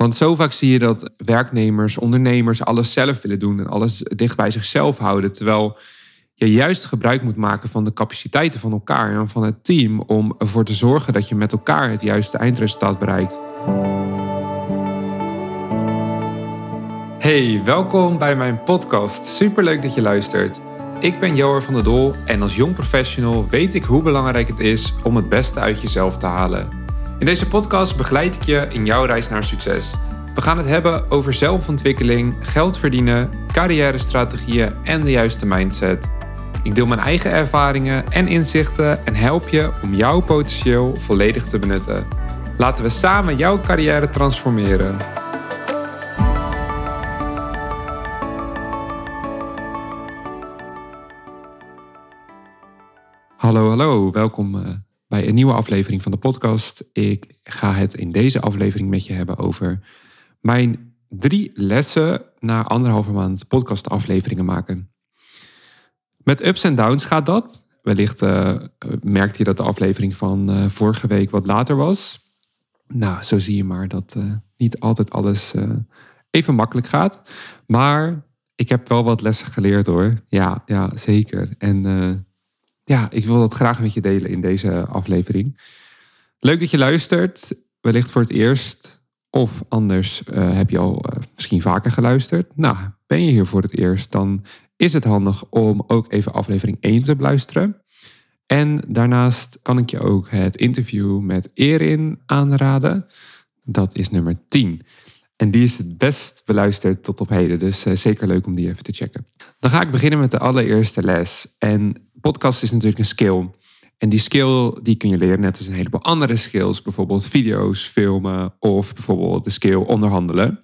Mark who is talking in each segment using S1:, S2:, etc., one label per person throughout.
S1: Want zo vaak zie je dat werknemers, ondernemers alles zelf willen doen en alles dicht bij zichzelf houden. Terwijl je juist gebruik moet maken van de capaciteiten van elkaar en van het team om ervoor te zorgen dat je met elkaar het juiste eindresultaat bereikt. Hey, welkom bij mijn podcast. Superleuk dat je luistert. Ik ben Joar van der Dol en als jong professional weet ik hoe belangrijk het is om het beste uit jezelf te halen. In deze podcast begeleid ik je in jouw reis naar succes. We gaan het hebben over zelfontwikkeling, geld verdienen, carrière-strategieën en de juiste mindset. Ik deel mijn eigen ervaringen en inzichten en help je om jouw potentieel volledig te benutten. Laten we samen jouw carrière transformeren. Hallo, hallo. Welkom eh, bij een nieuwe aflevering van de podcast. Ik ga het in deze aflevering met je hebben over mijn drie lessen na anderhalve maand podcastafleveringen maken. Met ups en downs gaat dat. Wellicht uh, merkte je dat de aflevering van uh, vorige week wat later was. Nou, zo zie je maar dat uh, niet altijd alles even makkelijk gaat. Maar ik heb wel wat lessen geleerd hoor. Ja, ja zeker. En ja, ik wil dat graag met je delen in deze aflevering. Leuk dat je luistert. Wellicht voor het eerst. Of anders uh, heb je al uh, misschien vaker geluisterd. Nou, ben je hier voor het eerst, dan is het handig om ook even aflevering 1 te beluisteren. En daarnaast kan ik je ook het interview met Erin aanraden. Dat is nummer 10. En die is het best beluisterd tot op heden. Dus uh, zeker leuk om die even te checken. Dan ga ik beginnen met de allereerste les. En podcast is natuurlijk een skill. En die skill die kun je leren net als een heleboel andere skills. Bijvoorbeeld video's, filmen of bijvoorbeeld de skill onderhandelen.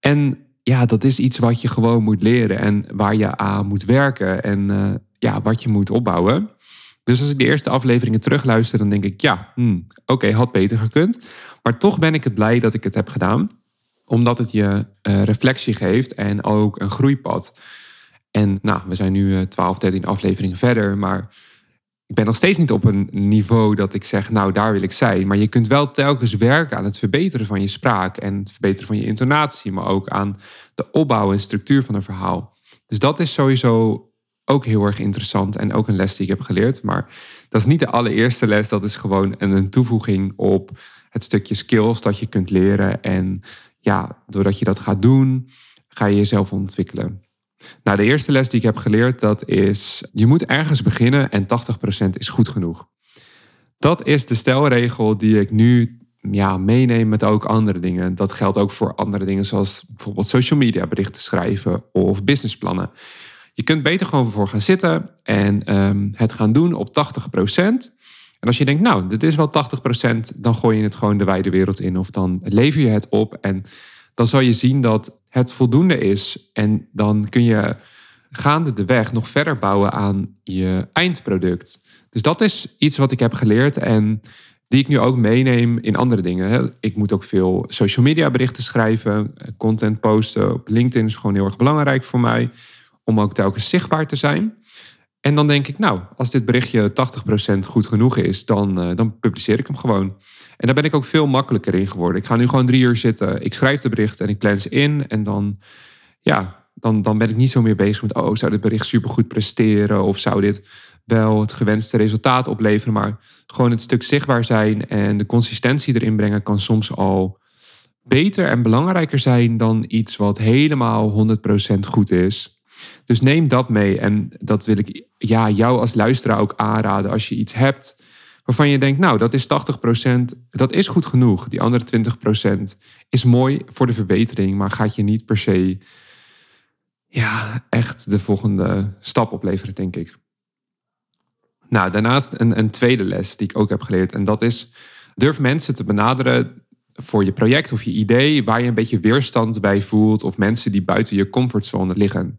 S1: En ja, dat is iets wat je gewoon moet leren en waar je aan moet werken en uh, ja, wat je moet opbouwen. Dus als ik de eerste afleveringen terugluister, dan denk ik, ja, hmm, oké, had beter gekund. Maar toch ben ik het blij dat ik het heb gedaan, omdat het je uh, reflectie geeft en ook een groeipad. En nou, we zijn nu 12, eh, 13 afleveringen verder, maar ik ben nog steeds niet op een niveau dat ik zeg, nou daar wil ik zijn. Maar je kunt wel telkens werken aan het verbeteren van je spraak en het verbeteren van je intonatie, maar ook aan de opbouw en structuur van een verhaal. Dus dat is sowieso ook heel erg interessant en ook een les die ik heb geleerd. Maar dat is niet de allereerste les, dat is gewoon een toevoeging op het stukje skills dat je kunt leren. En ja, doordat je dat gaat doen, ga je jezelf ontwikkelen. Nou, de eerste les die ik heb geleerd, dat is, je moet ergens beginnen en 80% is goed genoeg. Dat is de stelregel die ik nu ja, meeneem met ook andere dingen. Dat geldt ook voor andere dingen zoals bijvoorbeeld social media berichten schrijven of businessplannen. Je kunt beter gewoon voor gaan zitten en um, het gaan doen op 80%. En als je denkt, nou, dit is wel 80%, dan gooi je het gewoon de wijde wereld in. Of dan lever je het op en dan zal je zien dat het voldoende is. En dan kun je gaande de weg nog verder bouwen aan je eindproduct. Dus dat is iets wat ik heb geleerd en die ik nu ook meeneem in andere dingen. Ik moet ook veel social media berichten schrijven, content posten. Op LinkedIn is gewoon heel erg belangrijk voor mij om ook telkens zichtbaar te zijn. En dan denk ik, nou, als dit berichtje 80% goed genoeg is, dan, uh, dan publiceer ik hem gewoon. En daar ben ik ook veel makkelijker in geworden. Ik ga nu gewoon drie uur zitten. Ik schrijf de bericht en ik plan in. En dan, ja, dan, dan ben ik niet zo meer bezig met... oh, zou dit bericht supergoed presteren? Of zou dit wel het gewenste resultaat opleveren? Maar gewoon het stuk zichtbaar zijn en de consistentie erin brengen... kan soms al beter en belangrijker zijn dan iets wat helemaal 100% goed is. Dus neem dat mee. En dat wil ik ja, jou als luisteraar ook aanraden. Als je iets hebt waarvan je denkt, nou, dat is 80%, dat is goed genoeg. Die andere 20% is mooi voor de verbetering, maar gaat je niet per se ja, echt de volgende stap opleveren, denk ik. Nou, daarnaast een, een tweede les die ik ook heb geleerd. En dat is, durf mensen te benaderen voor je project of je idee waar je een beetje weerstand bij voelt of mensen die buiten je comfortzone liggen.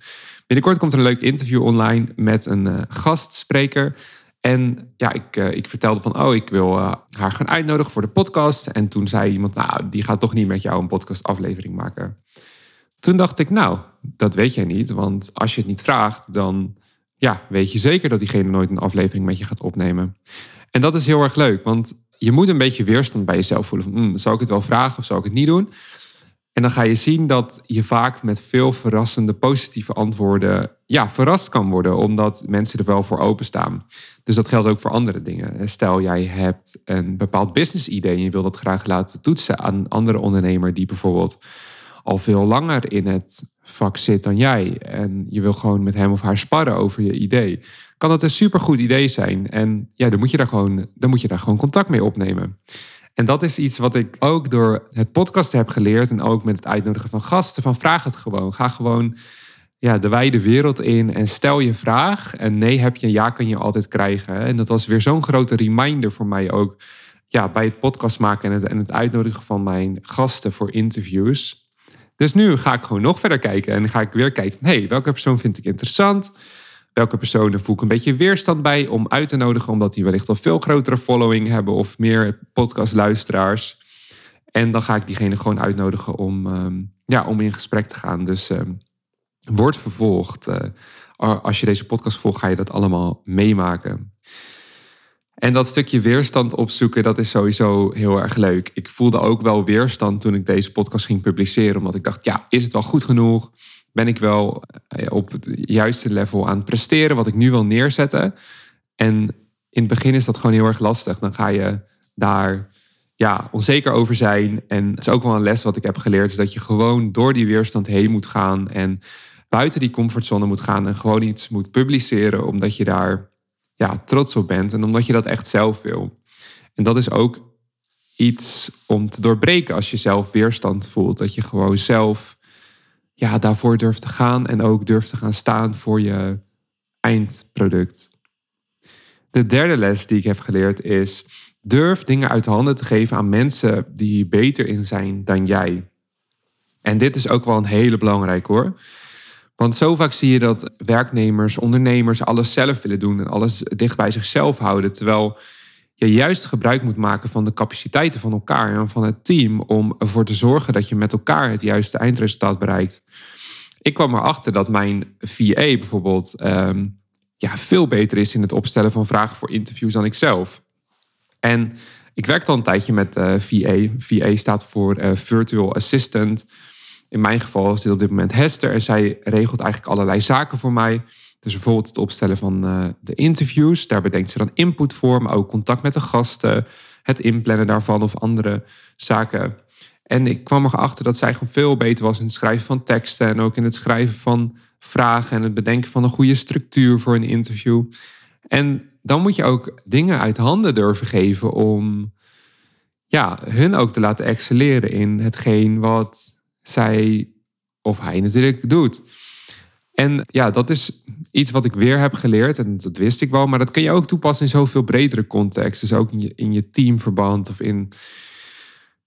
S1: Binnenkort komt er een leuk interview online met een uh, gastspreker en ja, ik, uh, ik vertelde van, oh, ik wil uh, haar gaan uitnodigen voor de podcast. En toen zei iemand, nou, die gaat toch niet met jou een podcastaflevering maken. Toen dacht ik, nou, dat weet jij niet. Want als je het niet vraagt, dan ja, weet je zeker dat diegene nooit een aflevering met je gaat opnemen. En dat is heel erg leuk, want je moet een beetje weerstand bij jezelf voelen. Van, mm, zou ik het wel vragen of zou ik het niet doen? En dan ga je zien dat je vaak met veel verrassende positieve antwoorden ja, verrast kan worden, omdat mensen er wel voor openstaan. Dus dat geldt ook voor andere dingen. Stel, jij hebt een bepaald business idee en je wil dat graag laten toetsen aan een andere ondernemer die bijvoorbeeld al veel langer in het vak zit dan jij. En je wil gewoon met hem of haar sparren over je idee. Kan dat een supergoed idee zijn. En ja, dan moet je daar gewoon, dan moet je daar gewoon contact mee opnemen. En dat is iets wat ik ook door het podcast heb geleerd. En ook met het uitnodigen van gasten. Van vraag het gewoon. Ga gewoon ja, de wijde wereld in en stel je vraag. En nee heb je, ja kan je altijd krijgen. En dat was weer zo'n grote reminder voor mij ook. Ja, bij het podcast maken en het, en het uitnodigen van mijn gasten voor interviews. Dus nu ga ik gewoon nog verder kijken. En ga ik weer kijken hé, hey, welke persoon vind ik interessant? Welke personen voel ik een beetje weerstand bij om uit te nodigen, omdat die wellicht al veel grotere following hebben of meer podcastluisteraars. En dan ga ik diegene gewoon uitnodigen om, ehm, ja, om in gesprek te gaan. Dus um, wordt vervolgd. Uh, als je deze podcast volgt, ga je dat allemaal meemaken. En dat stukje weerstand opzoeken, dat is sowieso heel erg leuk. Ik voelde ook wel weerstand toen ik deze podcast ging publiceren. Omdat ik dacht, ja, is het wel goed genoeg? Ben ik wel eh, op het juiste level aan het presteren wat ik nu wil neerzetten? En in het begin is dat gewoon heel erg lastig. Dan ga je daar ja, onzeker over zijn. En dat is ook wel een les wat ik heb geleerd. Is dat je gewoon door die weerstand heen moet gaan. En buiten die comfortzone moet gaan. En gewoon iets moet publiceren. Omdat je daar ja, trots op bent en omdat je dat echt zelf wil. En dat is ook iets om te doorbreken als je zelf weerstand voelt. Dat je gewoon zelf ja, daarvoor durft te gaan en ook durft te gaan staan voor je eindproduct. De derde les die ik heb geleerd is: durf dingen uit handen te geven aan mensen die beter in zijn dan jij. En dit is ook wel een hele belangrijke hoor. Want zo vaak zie je dat werknemers, ondernemers alles zelf willen doen en alles dicht bij zichzelf houden. Terwijl je juist gebruik moet maken van de capaciteiten van elkaar en van het team om ervoor te zorgen dat je met elkaar het juiste eindresultaat bereikt. Ik kwam erachter dat mijn VA bijvoorbeeld ehm, ja, veel beter is in het opstellen van vragen voor interviews dan ik zelf. En ik werkte al een tijdje met eh, VA. VA staat voor uh, Virtual Assistant. In mijn geval is dit op dit moment Hester en zij regelt eigenlijk allerlei zaken voor mij. Dus bijvoorbeeld het opstellen van uh, de interviews. Daar bedenkt ze dan input voor, maar ook contact met de gasten, het inplannen daarvan of andere zaken. En ik kwam erachter dat zij gewoon veel beter was in het schrijven van teksten en ook in het schrijven van vragen en het bedenken van een goede structuur voor een interview. En dan moet je ook dingen uit handen durven geven om ja, hun ook te laten excelleren in hetgeen wat zij of hij natuurlijk doet. En ja, dat is iets wat ik weer heb geleerd. En dat wist ik wel. Maar dat kun je ook toepassen in zoveel bredere context. Dus ook in je, in je teamverband of in,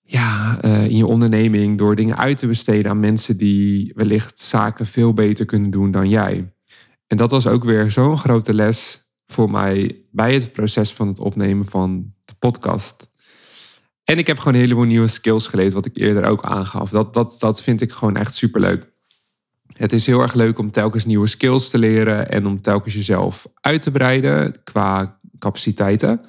S1: ja, uh, in je onderneming. Door dingen uit te besteden aan mensen die wellicht zaken veel beter kunnen doen dan jij. En dat was ook weer zo'n grote les voor mij bij het proces van het opnemen van de podcast. En ik heb gewoon heleboel nieuwe skills geleerd, wat ik eerder ook aangaf. Dat, dat, dat vind ik gewoon echt superleuk. Het is heel erg leuk om telkens nieuwe skills te leren en om telkens jezelf uit te breiden qua capaciteiten.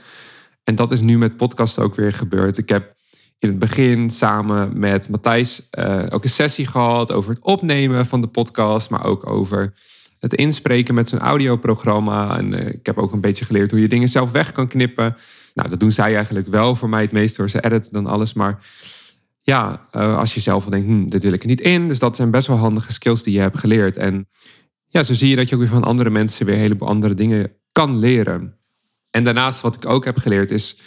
S1: En dat is nu met podcast ook weer gebeurd. Ik heb in het begin samen met Matthijs uh, ook een sessie gehad over het opnemen van de podcast, maar ook over het inspreken met zo'n audioprogramma. En uh, ik heb ook een beetje geleerd hoe je dingen zelf weg kan knippen. Nou, dat doen zij eigenlijk wel voor mij het meeste door Ze editen dan alles. Maar ja, uh, als je zelf denkt, hm, dit wil ik er niet in. Dus dat zijn best wel handige skills die je hebt geleerd. En ja, zo zie je dat je ook weer van andere mensen weer een heleboel andere dingen kan leren. En daarnaast wat ik ook heb geleerd is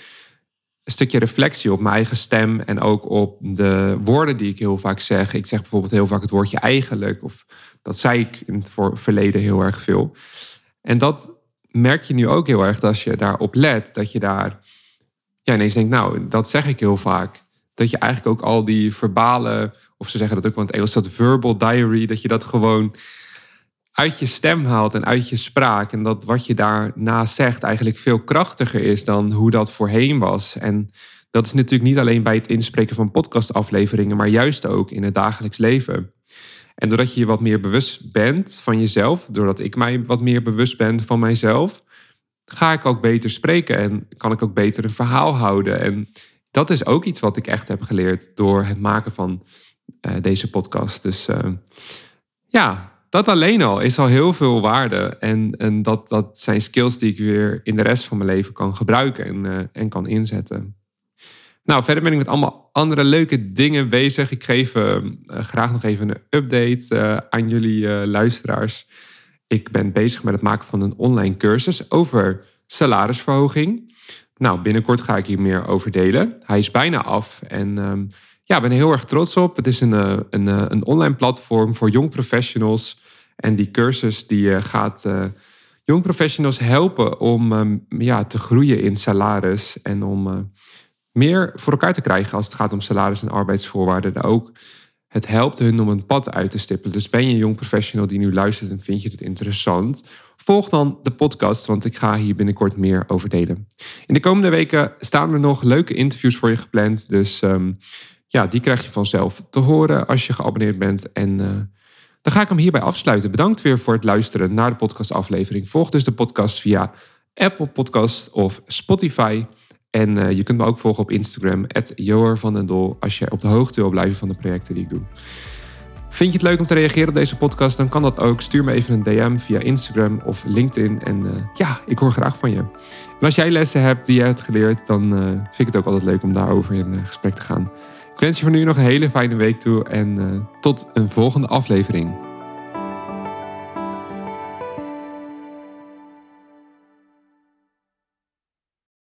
S1: een stukje reflectie op mijn eigen stem en ook op de woorden die ik heel vaak zeg. Ik zeg bijvoorbeeld heel vaak het woordje eigenlijk, of dat zei ik in het verleden heel erg veel. En dat merk je nu ook heel erg dat als je daarop let, dat je daar ja, ineens denkt, nou, dat zeg ik heel vaak. Dat je eigenlijk ook al die verbale, of ze zeggen dat ook het Engels, dat verbal diary, dat je dat gewoon uit je stem haalt en uit je spraak. En dat wat je daarna zegt eigenlijk veel krachtiger is dan hoe dat voorheen was. En dat is natuurlijk niet alleen bij het inspreken van podcastafleveringen, maar juist ook in het dagelijks leven. En doordat je je wat meer bewust bent van jezelf, doordat ik mij wat meer bewust ben van mijzelf, ga ik ook beter spreken en kan ik ook beter een verhaal houden. En dat is ook iets wat ik echt heb geleerd door het maken van deze podcast. Dus ja, dat alleen al is al heel veel waarde. En, en dat, dat zijn skills die ik weer in de rest van mijn leven kan gebruiken en, en kan inzetten. Nou, verder ben ik met allemaal andere leuke dingen bezig. Ik geef graag nog even een update aan jullie luisteraars. Ik ben bezig met het maken van een online cursus over salarisverhoging. Nou, binnenkort ga ik hier meer over delen. Hij is bijna af en um, ja, ben er heel erg trots op. Het is een, eh, een, eh, een online platform voor jong professionals. En die cursus die gaat jong professionals helpen om um, ja, te groeien in salaris en om meer voor elkaar te krijgen als het gaat om salaris en arbeidsvoorwaarden. Ook het helpt hun om een pad uit te stippelen. Dus ben je een jong professional die nu luistert en vind je het interessant? Volg dan de podcast, want ik ga hier binnenkort meer over delen. In de komende weken staan er nog leuke interviews voor je gepland. Dus um, ja, die krijg je vanzelf te horen als je geabonneerd bent. En uh, dan ga ik hem hierbij afsluiten. Bedankt weer voor het luisteren naar de podcastaflevering. Volg dus de podcast via Apple Podcast of Spotify. En uh, je kunt me ook volgen op Instagram, Joer van den Dol, als je op de hoogte wil blijven van de projecten die ik doe. Vind je het leuk om te reageren op deze podcast? Dan kan dat ook. Stuur me even een DM via Instagram of LinkedIn. En uh, ja, ik hoor graag van je. En als jij lessen hebt die je hebt geleerd, dan uh, vind ik het ook altijd leuk om daarover in gesprek te gaan. Ik wens je voor nu nog een hele fijne week toe en tot een volgende aflevering.